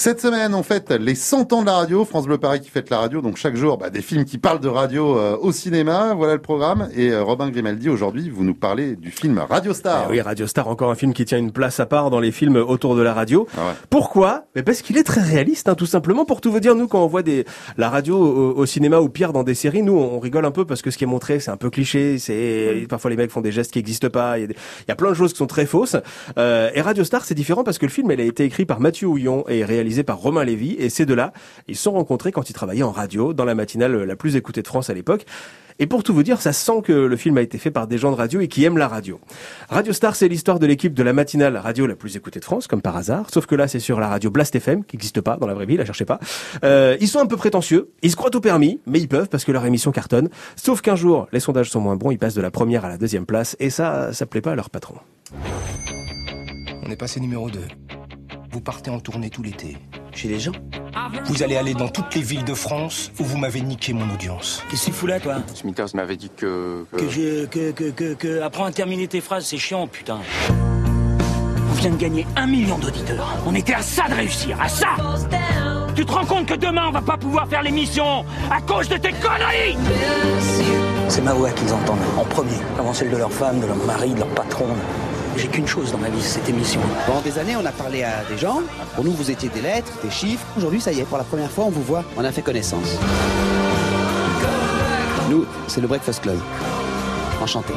Cette semaine, on fête les 100 ans de la radio. France Bleu Paris qui fête la radio. Donc chaque jour, bah, des films qui parlent de radio euh, au cinéma. Voilà le programme. Et euh, Robin Grimaldi, aujourd'hui, vous nous parlez du film Radio Star. Eh oui, Radio Star, encore un film qui tient une place à part dans les films autour de la radio. Ah ouais. Pourquoi? Mais Parce qu'il est très réaliste, hein, tout simplement. Pour tout vous dire, nous, quand on voit des, la radio au, au cinéma ou pire dans des séries, nous, on rigole un peu parce que ce qui est montré, c'est un peu cliché. C'est Parfois, les mecs font des gestes qui n'existent pas. Il y, a des- y a plein de choses qui sont très fausses. Euh, et Radio Star, c'est différent parce que le film, elle a été écrit par Mathieu Houillon et réalisé par Romain Lévy. Et ces deux-là, ils se sont rencontrés quand ils travaillaient en radio, dans la matinale la plus écoutée de France à l'époque. Et pour tout vous dire, ça sent que le film a été fait par des gens de radio et qui aiment la radio. Radio Star, c'est l'histoire de l'équipe de la matinale radio la plus écoutée de France, comme par hasard. Sauf que là, c'est sur la radio Blast FM, qui n'existe pas dans la vraie vie, la cherchez pas. Euh, ils sont un peu prétentieux, ils se croient tout permis, mais ils peuvent parce que leur émission cartonne. Sauf qu'un jour, les sondages sont moins bons, ils passent de la première à la deuxième place, et ça, ça plaît pas à leur patron. On est passé numéro 2. Vous partez en tournée tout l'été. Chez les gens Vous allez aller dans toutes les villes de France où vous m'avez niqué mon audience. Qu'est-ce que tu fous là, toi Smithers m'avait dit que... que- Que je. Que, que, que, que. Apprends à terminer tes phrases, c'est chiant, putain. On vient de gagner un million d'auditeurs. On était à ça de réussir, à ça Tu te rends compte que demain, on va pas pouvoir faire l'émission à cause de tes conneries C'est ma voix qu'ils entendent en premier, avant celle de leur femme, de leur mari, de leur patron. J'ai qu'une chose dans ma vie, cette émission. Pendant des années, on a parlé à des gens. Pour nous, vous étiez des lettres, des chiffres. Aujourd'hui, ça y est, pour la première fois, on vous voit. On a fait connaissance. Nous, c'est le Breakfast Club. Enchanté.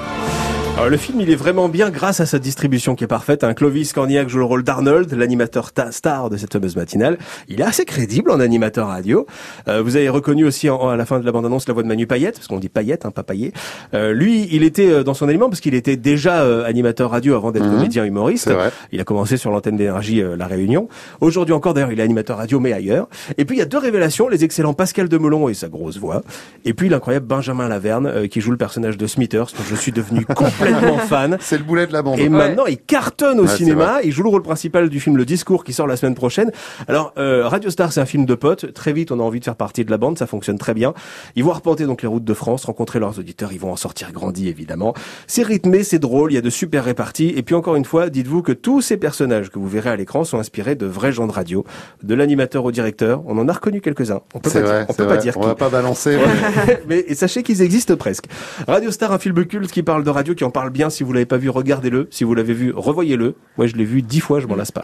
Alors, le film, il est vraiment bien grâce à sa distribution qui est parfaite. Un Clovis Cornillac joue le rôle d'Arnold, l'animateur ta- star de cette fameuse matinale. Il est assez crédible en animateur radio. Euh, vous avez reconnu aussi en- à la fin de la bande-annonce la voix de Manu Payette, parce qu'on dit Payette, hein, pas Payet. Euh, lui, il était euh, dans son élément parce qu'il était déjà euh, animateur radio avant d'être Mhm. comédien humoriste. Il a commencé sur l'antenne d'énergie euh, La Réunion. Aujourd'hui encore, d'ailleurs, il est animateur radio, mais ailleurs. Et puis, il y a deux révélations, les excellents Pascal Demelon et sa grosse voix. Et puis, l'incroyable Benjamin Laverne, euh, qui joue le personnage de Smithers, dont je suis devenu complètement fan. C'est le boulet de la bande. Et maintenant, il cartonne au Ouais, cinéma. Il joue le rôle principal du film Le Discours qui sort la semaine prochaine. Alors, euh, Radio Star, c'est un film de potes. Très vite, on a envie de faire partie de la bande. Ça fonctionne très bien. Ils vont arpenter donc les routes de France, rencontrer leurs auditeurs. Ils vont en sortir grandis, évidemment. C'est rythmé, c'est drôle. Il y a de super réparties. Et puis, encore une fois, dites-vous que tous ces personnages que vous verrez à l'écran sont inspirés de vrais gens de radio, de l'animateur au directeur. On en a reconnu quelques-uns. On peut pas vrai, dire, on peut pas dire On qui. va pas balancer. mais- sachez qu'ils existent presque. Radio Star, un film culte qui parle de radio, qui en parle bien. Si vous l'avez pas vu, regardez-le. Si vous l'avez vu, revoyez-le. Moi, je l'ai vu dix fois, je m'en lasse pas.